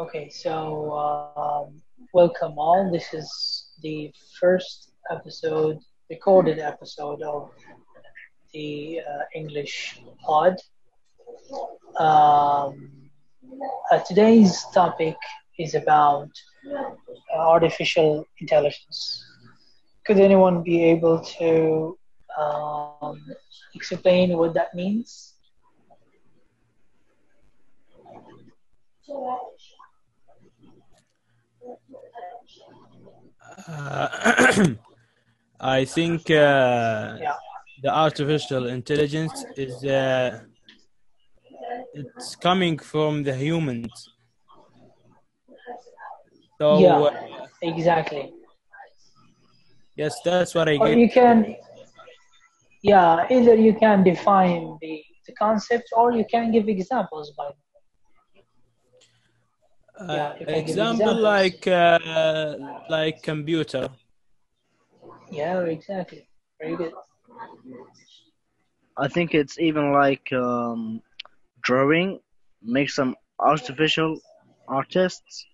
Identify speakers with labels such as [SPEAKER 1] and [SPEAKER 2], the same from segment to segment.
[SPEAKER 1] Okay, so um, welcome all. This is the first episode, recorded episode of the uh, English pod. Um, uh, today's topic is about uh, artificial intelligence. Could anyone be able to um, explain what that means?
[SPEAKER 2] Uh, I think uh, the artificial intelligence is uh, it's coming from the humans. So
[SPEAKER 1] Yeah.
[SPEAKER 2] uh,
[SPEAKER 1] Exactly.
[SPEAKER 2] yes, that's what I
[SPEAKER 1] Or
[SPEAKER 2] get.
[SPEAKER 1] you can, yeah, either you can define the, the concept or you can give examples by yeah, you can give
[SPEAKER 2] example like uh, like computer.
[SPEAKER 1] Yeah, exactly. Very good.
[SPEAKER 3] I think it's even like um, drawing, make some artificial artists.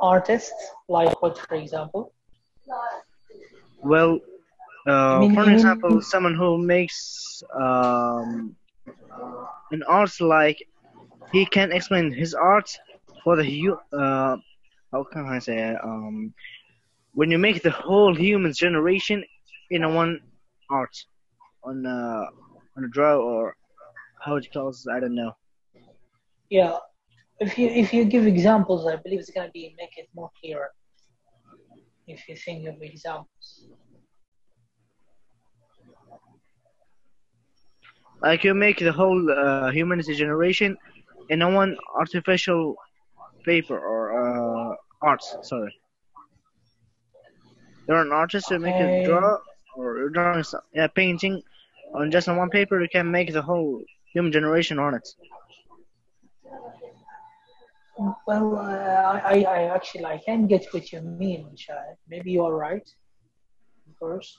[SPEAKER 1] Artists, like what, for example?
[SPEAKER 3] Well, uh,
[SPEAKER 1] mean-
[SPEAKER 3] for
[SPEAKER 1] you mean-
[SPEAKER 3] example, someone who makes um, an art like he can explain his art for the hu- uh, how can I say it? um, when you make the whole human generation in a one art on a on a draw or how it calls I don't know.
[SPEAKER 1] Yeah. If you if you give examples, I believe it's gonna be make it more clearer. If you think of examples.
[SPEAKER 3] Like you make the whole uh, humanity generation in a one artificial paper or uh, art. Sorry. You're an artist. You make a draw or you're drawing yeah, painting on just on one paper. You can make the whole human generation on it.
[SPEAKER 1] Well, uh, I, I actually I can get what you mean, Shahid. Maybe you are right. Of course.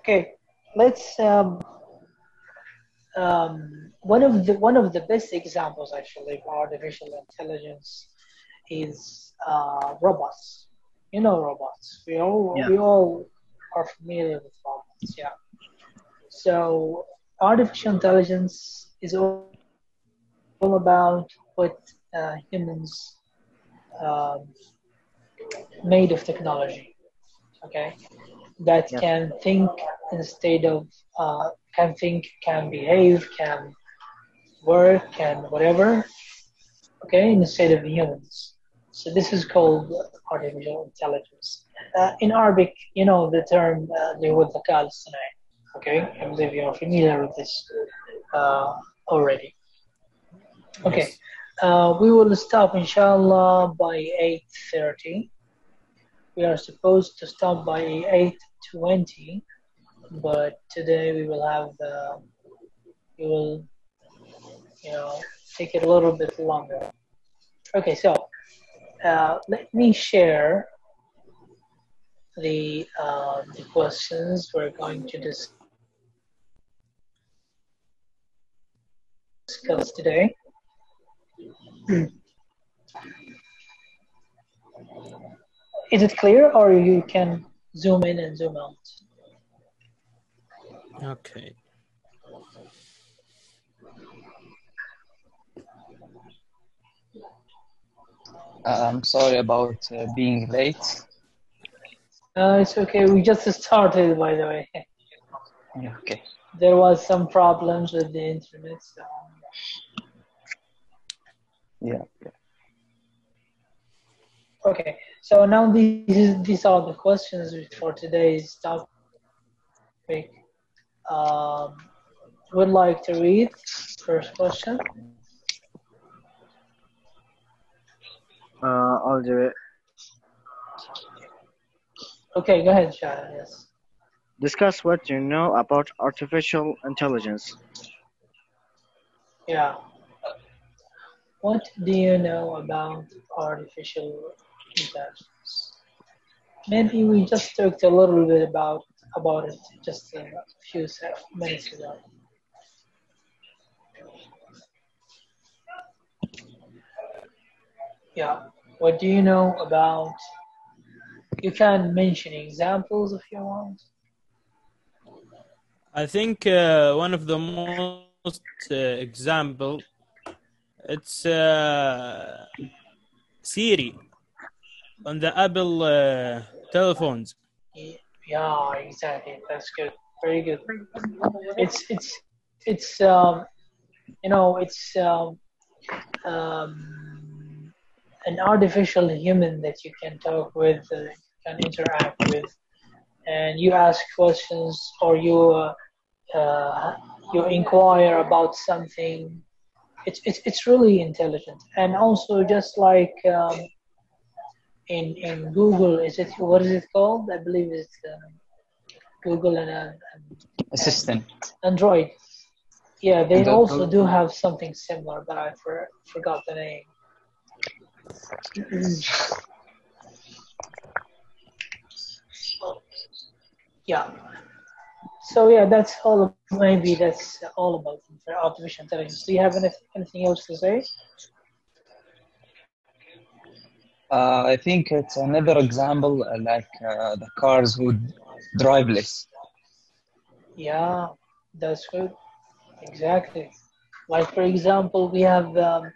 [SPEAKER 1] Okay, let's. Um, um, one of the one of the best examples actually of artificial intelligence is uh, robots. You know robots. We all
[SPEAKER 3] Yeah.
[SPEAKER 1] we all are familiar with robots. Yeah. So artificial intelligence is all all about what uh, humans um, made of technology. Okay, that
[SPEAKER 3] Yeah.
[SPEAKER 1] can think instead of uh, can think, can behave, can work, can whatever, okay, instead of humans. So this is called artificial intelligence. Uh, in Arabic, you know the term uh, okay? I believe you're familiar with this uh, already. Okay, uh, we will stop inshallah by 8.30. We are supposed to stop by 8.20 but today we will have the, we will, you know, take it a little bit longer. Okay, so uh, let me share the, uh, the questions we're going to dis- discuss today. Is it clear or you can zoom in and zoom out?
[SPEAKER 2] Okay.
[SPEAKER 4] Uh, I'm sorry about uh, being late.
[SPEAKER 1] Uh, it's okay. We just started, by the way.
[SPEAKER 4] Okay.
[SPEAKER 1] There was some problems with the internet. So.
[SPEAKER 4] Yeah. yeah.
[SPEAKER 1] Okay. So now these these are the questions for today's topic. Um, would like to read first question.
[SPEAKER 3] Uh, I'll do it.
[SPEAKER 1] Okay, go ahead, Shah. Yes.
[SPEAKER 3] Discuss what you know about artificial intelligence.
[SPEAKER 1] Yeah. What do you know about artificial intelligence? Maybe we just talked a little bit about about it just a few minutes ago. Yeah. What do you know about? You can mention examples if you want.
[SPEAKER 2] I think uh, one of the most uh, example it's uh, Siri on the Apple uh, telephones.
[SPEAKER 1] Yeah, exactly. That's good. Very good. It's it's it's um, you know it's um, um, an artificial human that you can talk with, uh, can interact with, and you ask questions or you uh, uh, you inquire about something. It's it's it's really intelligent, and also just like um, in in Google, is it what is it called? I believe it's um, Google and, uh,
[SPEAKER 4] Assistant.
[SPEAKER 1] Android. Yeah, they
[SPEAKER 4] And the-
[SPEAKER 1] also do have something similar, but I for, forgot the name. yeah. So yeah, that's all. Maybe that's all about artificial intelligence. Do you have anything, anything else to say?
[SPEAKER 4] Uh, I think it's another example uh, like uh, the cars would driveless.
[SPEAKER 1] Yeah, that's good. Exactly. Like for example, we have um,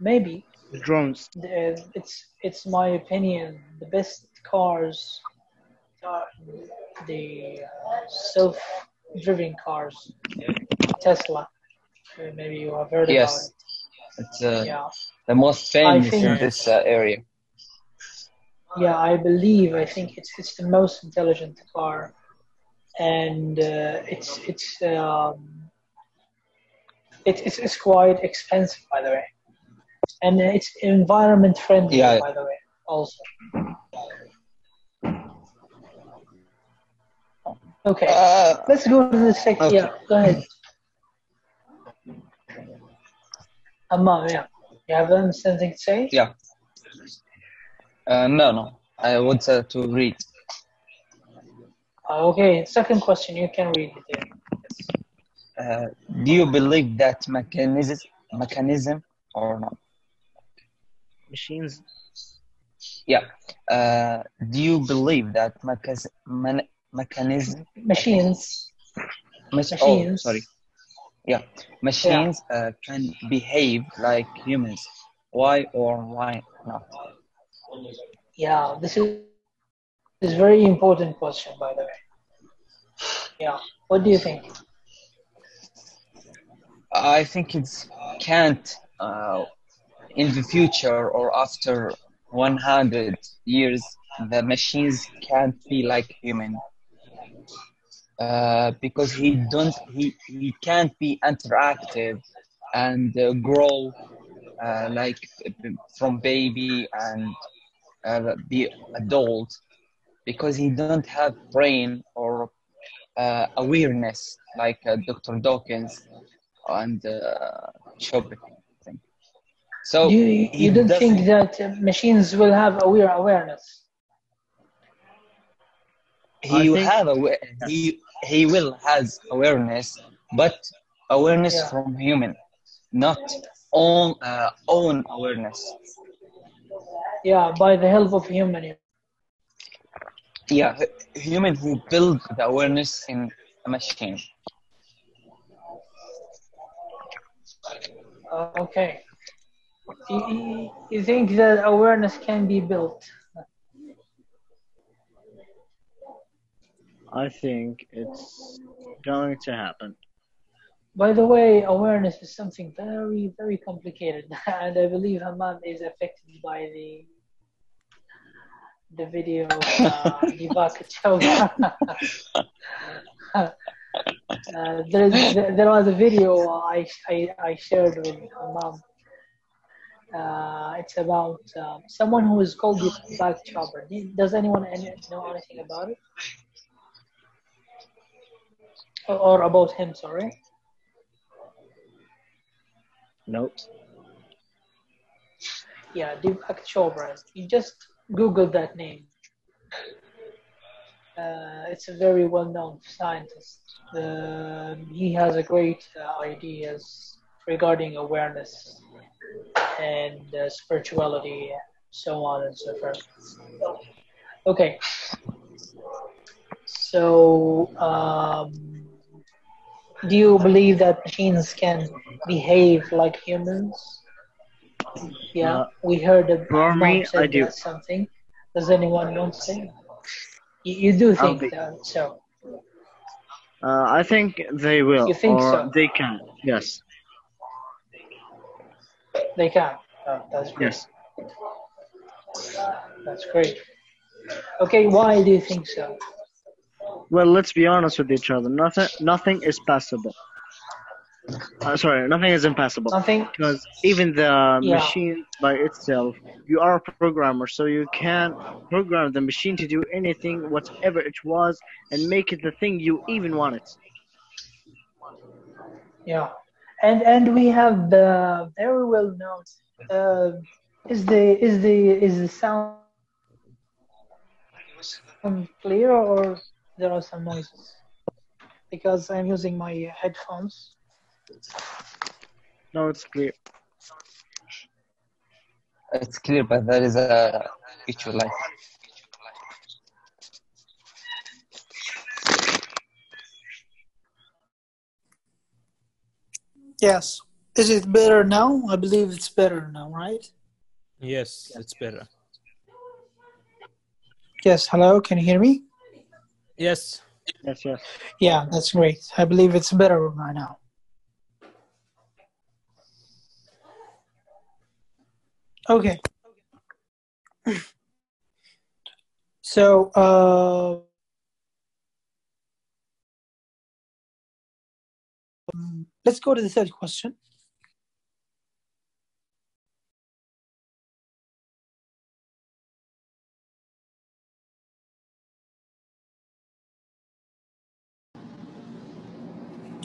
[SPEAKER 1] maybe
[SPEAKER 3] Drones.
[SPEAKER 1] the, it's it's my opinion the best cars are the uh, self-driving cars tesla Uh, maybe you have heard
[SPEAKER 4] Yes.
[SPEAKER 1] about
[SPEAKER 4] It's uh,
[SPEAKER 1] yeah
[SPEAKER 4] the most famous
[SPEAKER 1] think-
[SPEAKER 4] in this uh, area.
[SPEAKER 1] Yeah i believe i think it's it's the most intelligent car. And uh, it's it's um, it, it's it's quite expensive by the way. And it's environment friendly
[SPEAKER 4] Yeah.
[SPEAKER 1] by the way also. Okay.
[SPEAKER 4] Uh,
[SPEAKER 1] let's go to the second
[SPEAKER 4] Okay.
[SPEAKER 1] yeah go ahead. Amma, yeah. You have something to say?
[SPEAKER 4] Yeah. Uh, no, no. I want uh, to read.
[SPEAKER 1] Uh, okay second question you can read it. Yes.
[SPEAKER 4] Uh, do you believe that mechanism, mechanism or not?
[SPEAKER 3] Machines.
[SPEAKER 4] Yeah. Uh, do you believe that mechas- man- mechanism,
[SPEAKER 1] machines
[SPEAKER 4] mach-
[SPEAKER 1] Machines.
[SPEAKER 4] Oh, sorry. Yeah, machines uh, can behave like humans. Why or why not?
[SPEAKER 1] Yeah, this is this is very important question, by the way. Yeah, what do you think?
[SPEAKER 4] I think it's can't uh, in the future or after 100 years the machines can't be like human uh, because he don't he, he can't be interactive and uh, grow uh, like from baby and uh, be adult because he don't have brain or uh, awareness like uh, Dr. Dawkins and uh, Chopin. I. So
[SPEAKER 1] you you don't think that uh, machines will have aware awareness?
[SPEAKER 4] he will have awa- he he will has awareness, but awareness
[SPEAKER 1] Yeah.
[SPEAKER 4] from human, not own uh, own awareness.
[SPEAKER 1] Yeah, by the help of human.
[SPEAKER 4] Yeah, hu- human who build the awareness in a machine.
[SPEAKER 1] Uh, okay. You, you, you think that awareness can be built?
[SPEAKER 3] I think it's going to happen.
[SPEAKER 1] By the way, awareness is something very, very complicated, and I believe Hammam is affected by the the video of uh, Chopra. uh, there, is, there was a video I, I, I shared with Hammam. Uh, it's about um, someone who is called Divaka Chopra. Does anyone know anything about it? Or, or about him, sorry?
[SPEAKER 3] Nope.
[SPEAKER 1] Yeah, Deepak Chopra. You just Google that name. Uh, it's a very well-known scientist. Um he has a great uh, ideas
[SPEAKER 5] regarding awareness and uh, spirituality, so on and so forth. Okay. So, um, do you believe that machines can behave like humans? Yeah,
[SPEAKER 3] Uh,
[SPEAKER 5] we heard that
[SPEAKER 3] for me, I do.
[SPEAKER 5] something. Does anyone want to say? You, you do think
[SPEAKER 3] think-
[SPEAKER 5] that, so.
[SPEAKER 3] Uh, I think they will,
[SPEAKER 5] You think so?
[SPEAKER 3] they can. Yes,
[SPEAKER 5] They can. Oh, that's great.
[SPEAKER 3] yes.
[SPEAKER 5] That's great. Okay, why do you think so?
[SPEAKER 3] Well, let's be honest with each other. Nothing, nothing is passable. Uh, sorry, nothing is impossible.
[SPEAKER 5] Nothing.
[SPEAKER 3] Because even the
[SPEAKER 5] Yeah.
[SPEAKER 3] machine by itself, you are a programmer, so you can program the machine to do anything, whatever it was, and make it the thing you even want it.
[SPEAKER 5] Yeah, and and we have the very well known. Uh, is the is the is the sound clear or there are some noises? Because I'm using my headphones.
[SPEAKER 3] No, it's clear.
[SPEAKER 4] It's clear, but there is a issue like
[SPEAKER 1] Yes. Is it better now? I believe it's better now, right?
[SPEAKER 2] Yes, it's better.
[SPEAKER 1] Yes. Hello. Can you hear me?
[SPEAKER 2] Yes.
[SPEAKER 3] Yes, yes.
[SPEAKER 1] Yeah, that's great. I believe it's better right now. Okay. So, uh, let's go to the third question.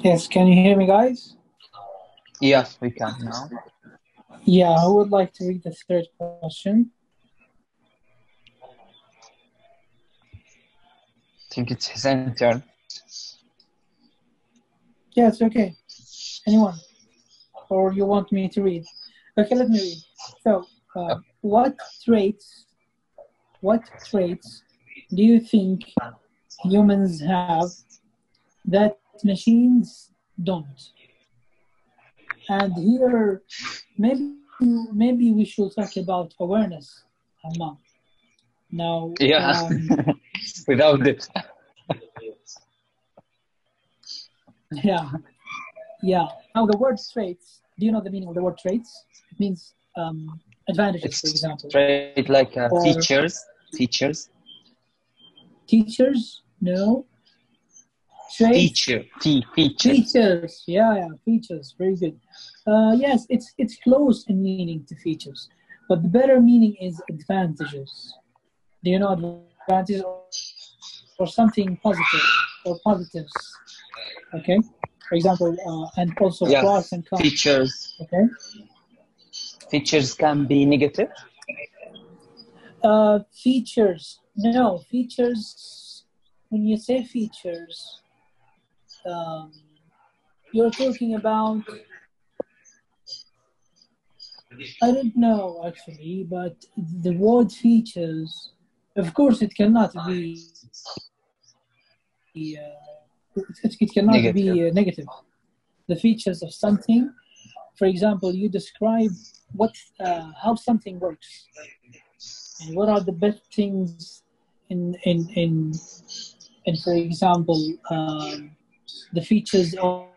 [SPEAKER 1] Yes, can you hear me, guys?
[SPEAKER 4] yes, we can now.
[SPEAKER 1] Yeah, I would like to read the third question.
[SPEAKER 4] I think it's his turn.
[SPEAKER 1] Yeah, it's okay. Anyone? Or you want me to read? Okay, let me read. So, uh, what traits, what traits do you think humans have that machines don't? And here, maybe maybe we should talk about awareness. Now,
[SPEAKER 4] Yeah,
[SPEAKER 1] um,
[SPEAKER 4] without it.
[SPEAKER 1] Yeah, yeah. Now the word traits. Do you know the meaning of the word traits? It means um, advantages, for
[SPEAKER 4] It's
[SPEAKER 1] example.
[SPEAKER 4] straight like uh,
[SPEAKER 1] Or-
[SPEAKER 4] features. Features.
[SPEAKER 1] Teachers, no.
[SPEAKER 4] Feature. T. Features.
[SPEAKER 1] features. Yeah, yeah, features. Very good. Uh, yes, it's it's close in meaning to features, but the better meaning is advantages. Do you know advantages or, or something positive or positives? Okay. For example, uh, and also
[SPEAKER 4] Yeah.
[SPEAKER 1] pros and cons.
[SPEAKER 4] Features.
[SPEAKER 1] Okay.
[SPEAKER 4] Features can be negative.
[SPEAKER 1] Uh, features. No, features. When you say features, um, you're talking about. I don't know actually, but the word features, of course, it cannot be. Uh, it, it cannot be
[SPEAKER 4] Negative.
[SPEAKER 1] uh, negative. The features of something, for example, you describe what uh, how something works and what are the best things in in in in for example um, the features of,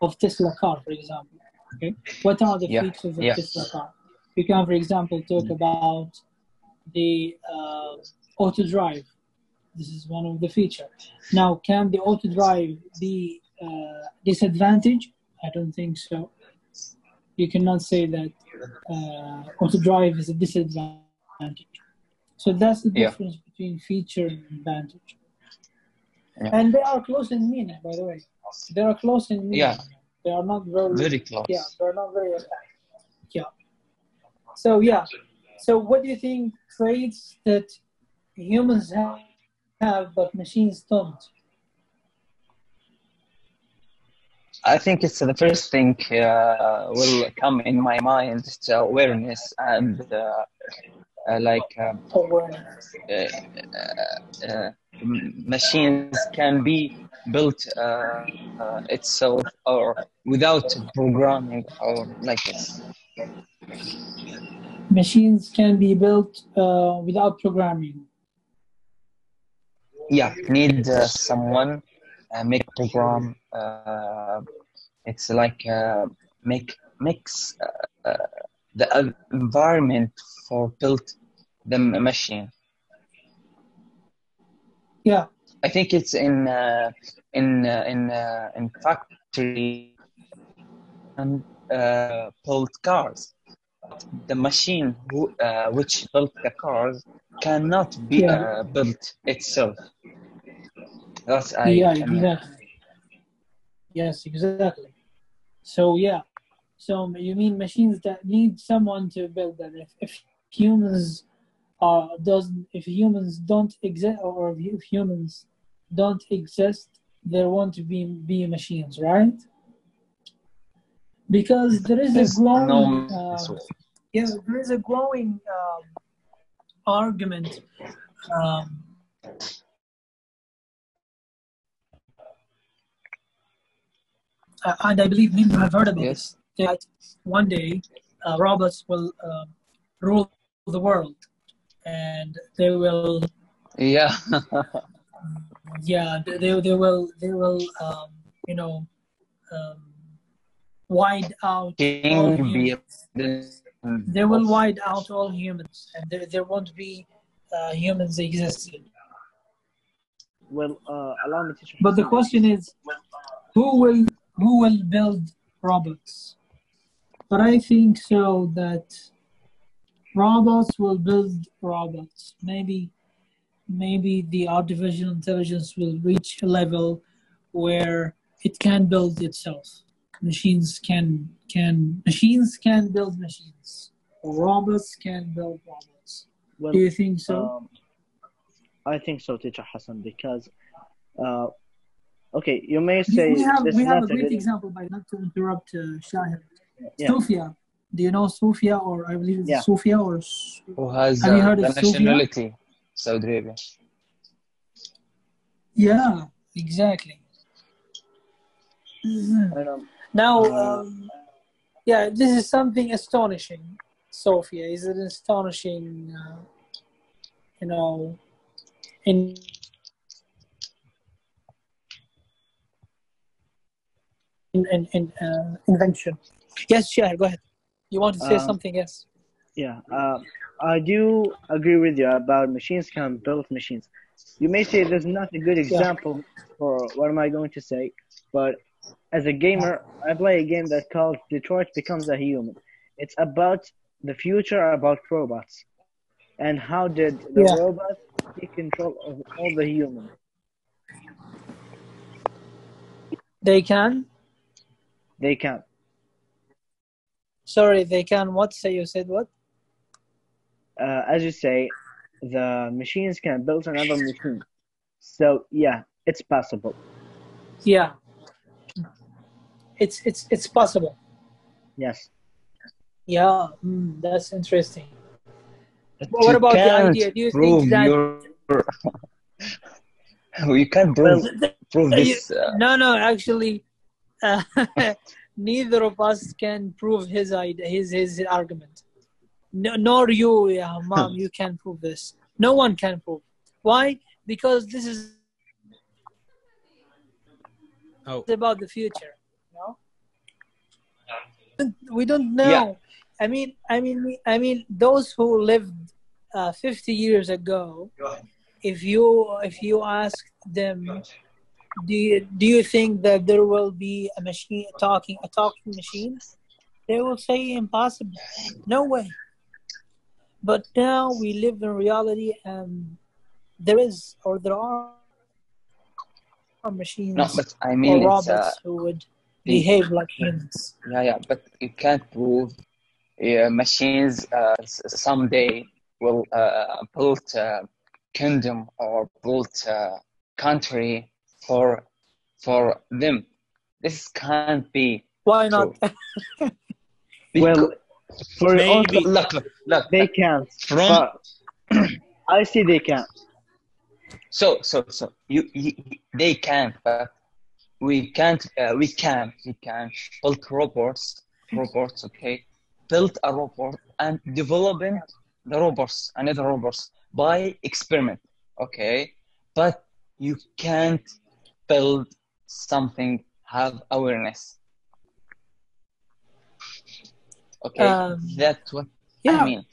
[SPEAKER 1] of Tesla car for example okay what are the
[SPEAKER 4] Yeah,
[SPEAKER 1] features of
[SPEAKER 4] yeah.
[SPEAKER 1] Tesla car you can for example talk about the uh, auto drive this is one of the feature now can the auto drive be uh, disadvantage I don't think so you cannot say that uh, auto drive is a disadvantage. So that's the
[SPEAKER 4] Yeah.
[SPEAKER 1] difference between feature and advantage.
[SPEAKER 4] Yeah.
[SPEAKER 1] And they are close in meaning, by the way. They are close in meaning.
[SPEAKER 4] Yeah.
[SPEAKER 1] They are not very,
[SPEAKER 4] Very close.
[SPEAKER 1] yeah, they're not very yeah. So yeah. So what do you think traits that humans have, have but machines don't?
[SPEAKER 4] I think it's the first thing uh, will come in my mind. It's awareness and uh, like um, uh, uh, uh, machines can be built uh, uh, itself or without programming or like this.
[SPEAKER 1] Machines can be built uh, without programming.
[SPEAKER 4] Yeah, need uh, someone uh, make program. Uh, it's like uh, make mix uh, uh, the uh, environment for build the machine.
[SPEAKER 1] Yeah,
[SPEAKER 4] I think it's in uh, in uh, in uh, in factory and uh, build cars. The machine who, uh, which built the cars cannot be
[SPEAKER 1] Yeah.
[SPEAKER 4] uh, built itself. That's I.
[SPEAKER 1] yeah, exactly. Yes, exactly. So yeah, so you mean machines that need someone to build them? If, if humans uh doesn't, if humans don't exist, or if humans don't exist, there won't be be machines, right? Because there is a
[SPEAKER 4] There's
[SPEAKER 1] growing,
[SPEAKER 4] no
[SPEAKER 1] uh, yeah, there is a growing um, argument. Um, uh, and I believe you have heard about
[SPEAKER 4] Yes.
[SPEAKER 1] this. That one day uh, robots will um, rule the world, and they will,
[SPEAKER 4] Yeah.
[SPEAKER 1] yeah, they, they, they will, they will, um, you know, um, wide out all humans. They will wide out all humans, and there, there won't be uh, humans existing.
[SPEAKER 3] Well, uh, allow me to.
[SPEAKER 1] But the question is, who will who will build robots? But I think so that robots will build robots. Maybe maybe the artificial intelligence will reach a level where it can build itself. Machines can can machines can build machines. Robots can build robots.
[SPEAKER 3] Well,
[SPEAKER 1] Do you think so?
[SPEAKER 3] Um, I think so, teacher Hassan, because, uh, okay, you may say
[SPEAKER 1] we have
[SPEAKER 3] this
[SPEAKER 1] we
[SPEAKER 3] is
[SPEAKER 1] have a great example by not to interrupt uh, Shahid.
[SPEAKER 3] Yeah.
[SPEAKER 1] Sophia. Do you know Sophia or I believe it's
[SPEAKER 3] Yeah.
[SPEAKER 1] Sophia or
[SPEAKER 4] Who has
[SPEAKER 1] Have you
[SPEAKER 4] uh,
[SPEAKER 1] heard
[SPEAKER 4] the
[SPEAKER 1] of Sophia?
[SPEAKER 4] nationality? Saudi Arabia.
[SPEAKER 1] Yeah, exactly. Mhm. Now,
[SPEAKER 3] Uh,
[SPEAKER 1] um, yeah, this is something astonishing. Sophia is an astonishing, uh, you know, in in, in, in uh, invention. Yes, Shahir, go ahead. You want to say
[SPEAKER 3] Um,
[SPEAKER 1] something? Yes.
[SPEAKER 3] Yeah, uh, I do agree with you about machines can build machines. You may say there's not a good example for what am I going to say, but as a gamer, I play a game that's called Detroit Becomes a Human. It's about the future about robots and how did the
[SPEAKER 1] Yeah.
[SPEAKER 3] robots take control of all the humans.
[SPEAKER 1] They can.
[SPEAKER 3] They can.
[SPEAKER 1] Sorry, they can. What say? You said what?
[SPEAKER 3] Uh, as you say, the machines can build another machine. So yeah, it's possible.
[SPEAKER 1] Yeah. It's it's it's possible.
[SPEAKER 3] Yes.
[SPEAKER 1] Yeah, mm, that's interesting.
[SPEAKER 4] But
[SPEAKER 1] What
[SPEAKER 4] you
[SPEAKER 1] about the idea? Do you
[SPEAKER 4] prove
[SPEAKER 1] think that-
[SPEAKER 4] your- you can't prove, prove this. Uh,
[SPEAKER 1] no, no, actually, uh, neither of us can prove his idea, his his argument. No, nor you, yeah, mom, you can prove this. No one can prove. Why? Because this is
[SPEAKER 2] Oh,
[SPEAKER 1] about the future. No, we don't know.
[SPEAKER 4] Yeah.
[SPEAKER 1] I mean, I mean, I mean, those who lived uh, 50 years ago, if you if you ask them, do you do you think that there will be a machine talking a talking machine? They will say impossible, no way. But now we live in reality, and there is or there are machines
[SPEAKER 4] no, but I
[SPEAKER 1] or
[SPEAKER 4] mean, it's,
[SPEAKER 1] robots
[SPEAKER 4] uh,
[SPEAKER 1] who would
[SPEAKER 4] the-
[SPEAKER 1] behave like humans.
[SPEAKER 4] yeah, yeah, but you can't prove uh, machines uh, someday will uh, build a kingdom or build a country for for them. this can't be.
[SPEAKER 1] Why not?
[SPEAKER 3] Well, for
[SPEAKER 2] Maybe.
[SPEAKER 4] look, look, look.
[SPEAKER 3] they can't.
[SPEAKER 4] From-
[SPEAKER 3] but I see they can't.
[SPEAKER 4] So, so, so you, you they can't, but we can't. Uh, we can. We can build robots. Robots, okay. Build a robot and developing the robots, another robots by experiment, okay. But you can't build something have awareness. Okay,
[SPEAKER 1] Um,
[SPEAKER 4] that's what
[SPEAKER 1] yeah.
[SPEAKER 4] I mean.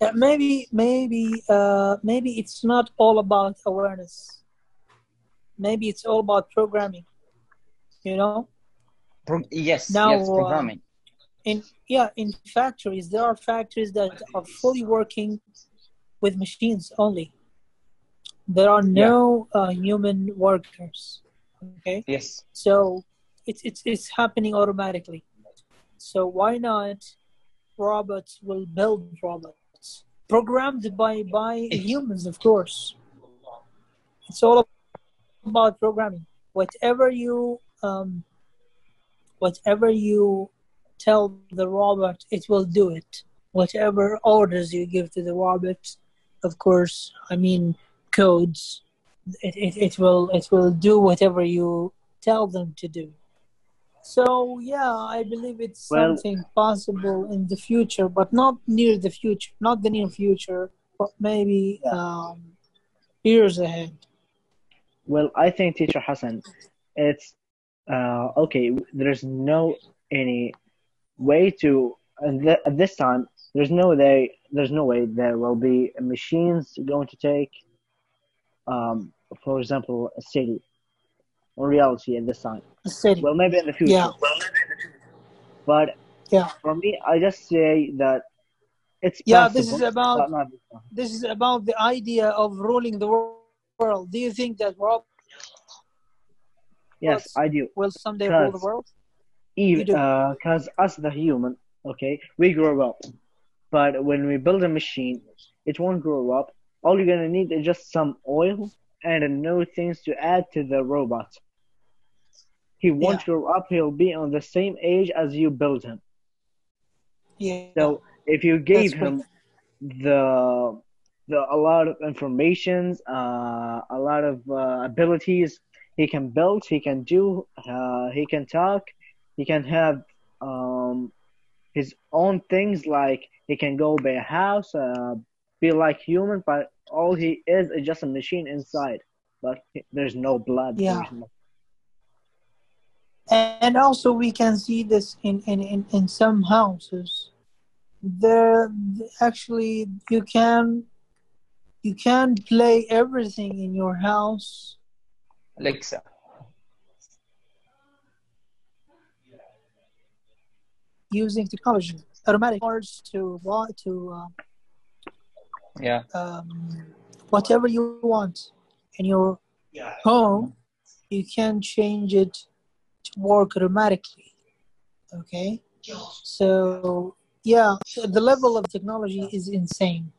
[SPEAKER 1] Uh, maybe maybe uh, maybe it's not all about awareness maybe it's all about programming you know
[SPEAKER 4] Pro- yes,
[SPEAKER 1] Now,
[SPEAKER 4] yes,
[SPEAKER 1] uh,
[SPEAKER 4] programming.
[SPEAKER 1] in yeah in factories there are factories that are fully working with machines only there are no uh, human workers okay?
[SPEAKER 4] Yes,
[SPEAKER 1] so it's it's it's happening automatically. So why not robots will build robots? Programmed by by humans of course. It's all about programming. Whatever you um whatever you tell the robot it will do it. Whatever orders you give to the robot of course i mean codes it, it, it will it will do whatever you tell them to do so yeah i believe it's
[SPEAKER 3] Well-
[SPEAKER 1] something possible in the future but not near the future not the near future but maybe um, years ahead
[SPEAKER 3] Well, I think teacher Hassan, it's uh, okay. There's no any way to at th- at this time. There's no way. There's no way there will be machines going to take, um, for example, a city. or reality, at this time.
[SPEAKER 1] the city
[SPEAKER 3] Well, maybe in the future.
[SPEAKER 1] yeah Well,
[SPEAKER 3] But
[SPEAKER 1] yeah
[SPEAKER 3] for me, I just say that it's
[SPEAKER 1] Yeah, this is about-
[SPEAKER 3] this
[SPEAKER 1] is about the idea of ruling the world do you think that rob
[SPEAKER 3] Yes, I do.
[SPEAKER 1] will someday rule the world
[SPEAKER 3] even
[SPEAKER 1] do.
[SPEAKER 3] Uh, because us the human okay we grow up but when we build a machine it won't grow up all you're gonna need is just some oil and new things to add to the robot. He won't
[SPEAKER 1] Yeah.
[SPEAKER 3] grow up he'll be on the same age as you build him.
[SPEAKER 1] Yeah.
[SPEAKER 3] So if you gave
[SPEAKER 1] That's
[SPEAKER 3] him the the a lot of informations uh, a lot of uh, abilities he can build he can do uh, he can talk he can have um, his own things like he can go by a house uh, be like human but all he is is just a machine inside but there's no blood
[SPEAKER 1] Yeah.
[SPEAKER 3] there's no-
[SPEAKER 1] and also we can see this in in, in, in some houses there actually you can you can play everything in your house
[SPEAKER 4] Alexa.
[SPEAKER 1] using technology automatic cars to what to uh,
[SPEAKER 4] Yeah,
[SPEAKER 1] um, whatever you want in your home, you can change it to work automatically. Okay, so yeah, the level of technology is insane.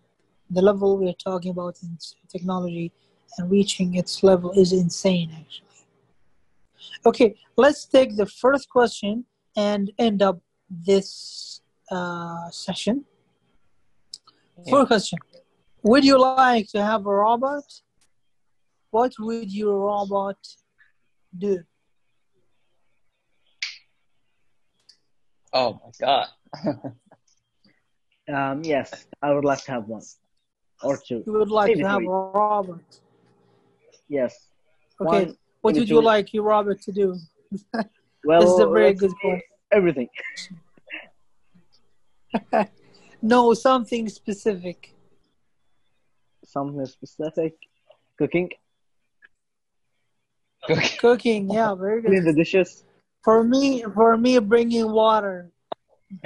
[SPEAKER 1] The level we're talking about in technology and reaching its level is insane, actually. Okay, let's take the first question and end up this uh, session. First question Would you like to have a robot? What would your robot do?
[SPEAKER 4] Oh my god.
[SPEAKER 3] um, yes i would like to have one or two
[SPEAKER 1] You would like
[SPEAKER 3] Maybe
[SPEAKER 1] to have
[SPEAKER 3] three.
[SPEAKER 1] a robot.
[SPEAKER 3] yes
[SPEAKER 1] Okay,
[SPEAKER 3] One,
[SPEAKER 1] what
[SPEAKER 3] maybe
[SPEAKER 1] would you like your robot to do?
[SPEAKER 3] well
[SPEAKER 1] this is a very good
[SPEAKER 3] say
[SPEAKER 1] question.
[SPEAKER 3] everything
[SPEAKER 1] No, something specific.
[SPEAKER 3] Something specific. Cooking,
[SPEAKER 1] Cooking, yeah, very
[SPEAKER 3] clean
[SPEAKER 1] good.
[SPEAKER 3] the dishes.
[SPEAKER 1] For me, for me, bringing water.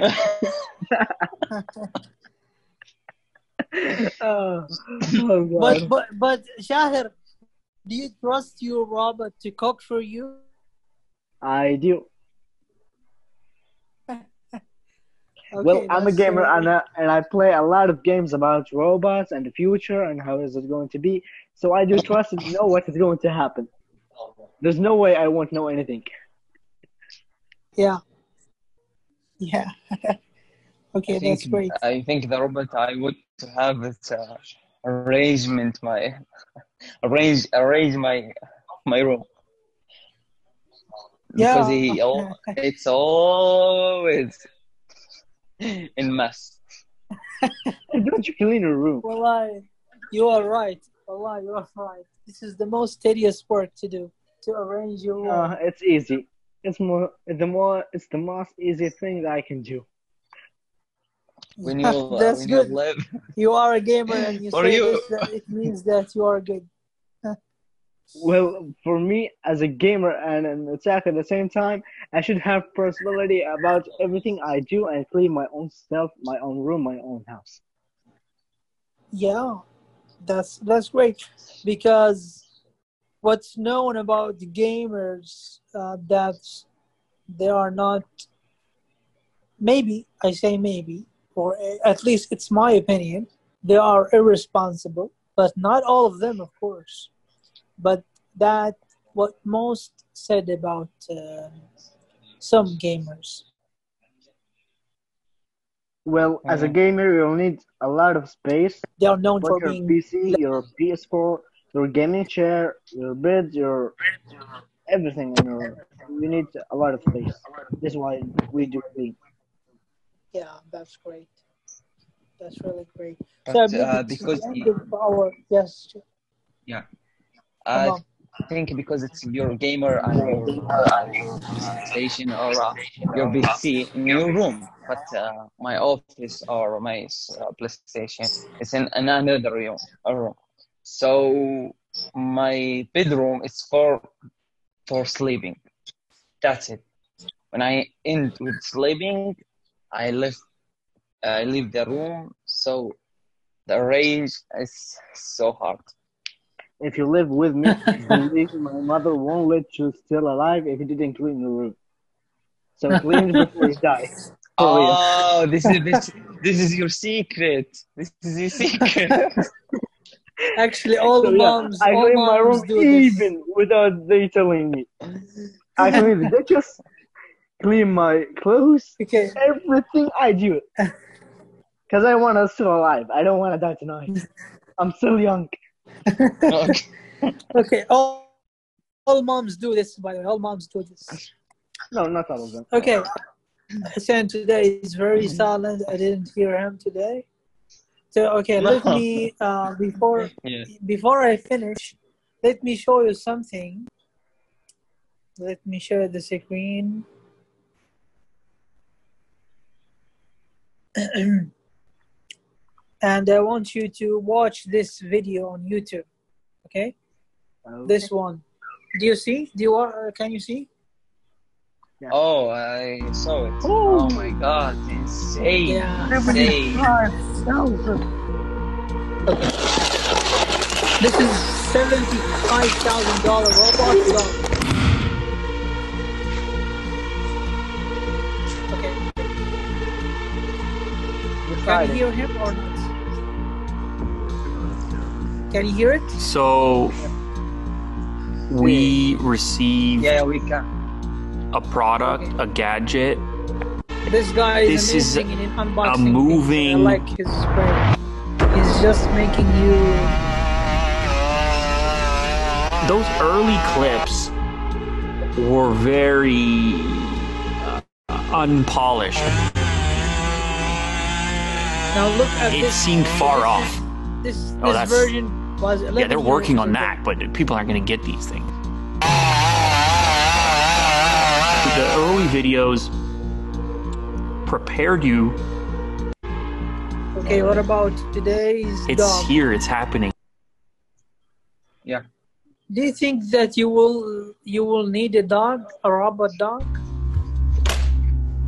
[SPEAKER 3] oh, oh
[SPEAKER 1] But but but Shahir, do you trust your robot to cook for you?
[SPEAKER 3] I do.
[SPEAKER 1] Okay,
[SPEAKER 3] well, I'm a gamer and, uh, and I play a lot of games about robots and the future and how is it going to be. So I do trust and know what is going to happen. There's no way I won't know anything.
[SPEAKER 1] Yeah. Yeah. okay,
[SPEAKER 4] I
[SPEAKER 1] that's
[SPEAKER 4] think,
[SPEAKER 1] great.
[SPEAKER 4] I think the robot I would have it uh, arrangement my arrange arrange my my room because
[SPEAKER 1] Yeah.
[SPEAKER 4] he al- it's always in mess.
[SPEAKER 3] Don't you clean your room?
[SPEAKER 1] Well, I, you are right. Allah, you are right. This is the most tedious work to do to arrange your room.
[SPEAKER 3] Uh, it's easy. It's more the more it's the most easy thing that I can do.
[SPEAKER 4] When you uh,
[SPEAKER 1] That's
[SPEAKER 4] when
[SPEAKER 1] good.
[SPEAKER 4] you live,
[SPEAKER 1] You are a gamer, and you say
[SPEAKER 4] you.
[SPEAKER 1] this, that it means that you are good.
[SPEAKER 3] Well, for me as a gamer and an attacker at the same time, I should have personality about everything I do and clean my own stuff, my own room, my own house.
[SPEAKER 1] Yeah, that's that's great because what's known about the gamers uh, that they are not. Maybe I say maybe, or at least it's my opinion. They are irresponsible, but not all of them, of course. But that what most said about uh, some gamers.
[SPEAKER 3] Well, as a gamer, you'll need a lot of space.
[SPEAKER 1] They are known for
[SPEAKER 3] your
[SPEAKER 1] being
[SPEAKER 3] PC, your PS4, your gaming chair, your bed, your everything in your. You need a lot of space. This is why we do clean.
[SPEAKER 1] Yeah, that's great. That's really great.
[SPEAKER 4] but
[SPEAKER 1] so
[SPEAKER 4] uh, because
[SPEAKER 1] the end our yes.
[SPEAKER 4] I
[SPEAKER 1] Come
[SPEAKER 4] think because it's your gamer and your station or uh, your PC in your room, but uh, my office or my uh, PlayStation is in another room. room. So my bedroom is for for sleeping. That's it. When I end with sleeping, I leave I leave the room. So the range is so hard.
[SPEAKER 3] If you live with me, believe my mother won't let you still alive if you didn't clean the room. So clean it before you die.
[SPEAKER 4] Oh, this is this, this is your secret. This is your secret.
[SPEAKER 1] Actually, all
[SPEAKER 3] So, yeah,
[SPEAKER 1] moms,
[SPEAKER 3] I
[SPEAKER 1] all
[SPEAKER 3] clean my room
[SPEAKER 1] moms do this.
[SPEAKER 3] even without they telling me. I clean the dishes, clean my clothes,
[SPEAKER 1] Okay,
[SPEAKER 3] everything I do. Because I want us still alive. I don't want to die tonight. I'm still young.
[SPEAKER 4] Okay.
[SPEAKER 1] okay, all, all moms do this. By the way, all moms do this.
[SPEAKER 3] No, not all of them.
[SPEAKER 1] Okay, Hassan today is very silent. I didn't hear him today. So okay, let me uh, before before I finish, let me show you something. Let me share the screen. and I want you to watch this video on YouTube. Okay, this one. Do you see? Do you uh, can you see?
[SPEAKER 4] Oh, I saw it. Oh my god, insane.
[SPEAKER 1] Yeah.
[SPEAKER 4] Insane.
[SPEAKER 1] This is seventy-five thousand dollar robot dog. Okay. Can you hear him or not? Can you hear it?
[SPEAKER 6] So we receive
[SPEAKER 4] Yeah, we can.
[SPEAKER 6] a product, a gadget.
[SPEAKER 1] This guy is
[SPEAKER 6] This is
[SPEAKER 1] in unboxing.
[SPEAKER 6] a moving-
[SPEAKER 1] I like his brain. He's just making you.
[SPEAKER 6] Those early clips were very uh, unpolished.
[SPEAKER 1] Now look at
[SPEAKER 6] It
[SPEAKER 1] this.
[SPEAKER 6] seemed far off.
[SPEAKER 1] This, this
[SPEAKER 6] Oh, that's-
[SPEAKER 1] version was. 11
[SPEAKER 6] Yeah, they're working on that, but people aren't going to get these things. The early videos prepared you.
[SPEAKER 1] Okay, what about today's
[SPEAKER 6] It's
[SPEAKER 1] dog?
[SPEAKER 6] here, it's happening.
[SPEAKER 4] Yeah.
[SPEAKER 1] Do you think that you will you will need a dog, a robot dog?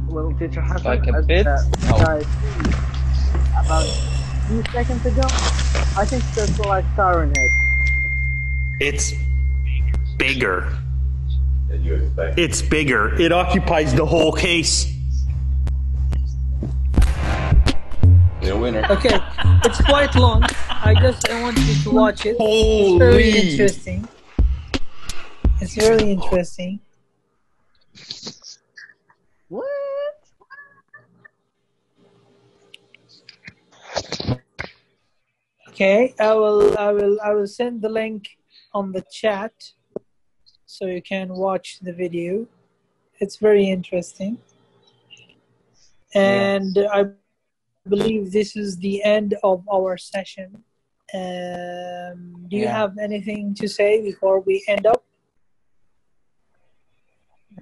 [SPEAKER 3] Well, teacher Hassan,
[SPEAKER 4] Like a
[SPEAKER 3] as,
[SPEAKER 4] bit?
[SPEAKER 3] uh,
[SPEAKER 4] No.
[SPEAKER 3] I said about few seconds ago, I think that's like Siren Head.
[SPEAKER 6] It's bigger. It's bigger. It occupies the whole case.
[SPEAKER 4] The winner.
[SPEAKER 1] Okay, it's quite long. I just I want you to watch it. It's very interesting. It's very interesting. Okay, I will I will I will send the link on the chat so you can watch the video. It's very interesting. And I believe this is the end of our session. Um, do you
[SPEAKER 4] Yeah.
[SPEAKER 1] have anything to say before we end up?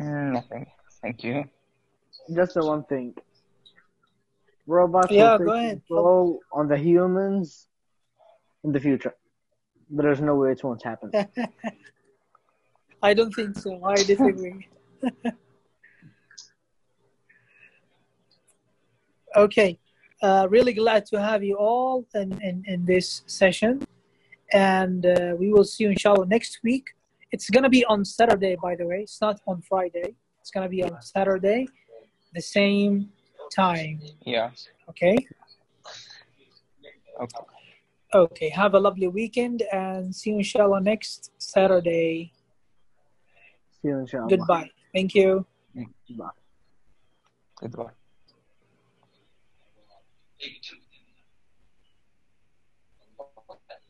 [SPEAKER 4] Mm, Nothing. Thank you.
[SPEAKER 3] Just the one thing. Robots
[SPEAKER 1] Yeah,
[SPEAKER 3] will take
[SPEAKER 1] go ahead.
[SPEAKER 3] control on the humans in the future. But there's no way it won't happen.
[SPEAKER 1] I don't think so. I disagree. okay. Uh, really glad to have you all in, in, in this session. And uh, we will see you, inshallah, next week. It's going to be on Saturday, by the way. It's not on Friday. It's going to be on Saturday, the same time.
[SPEAKER 4] Yeah.
[SPEAKER 1] Okay?
[SPEAKER 4] Okay.
[SPEAKER 1] Okay. Have a lovely weekend and see you, inshallah, next Saturday.
[SPEAKER 3] See you inshallah.
[SPEAKER 1] Goodbye. Thank you.
[SPEAKER 3] Bye.
[SPEAKER 4] Goodbye.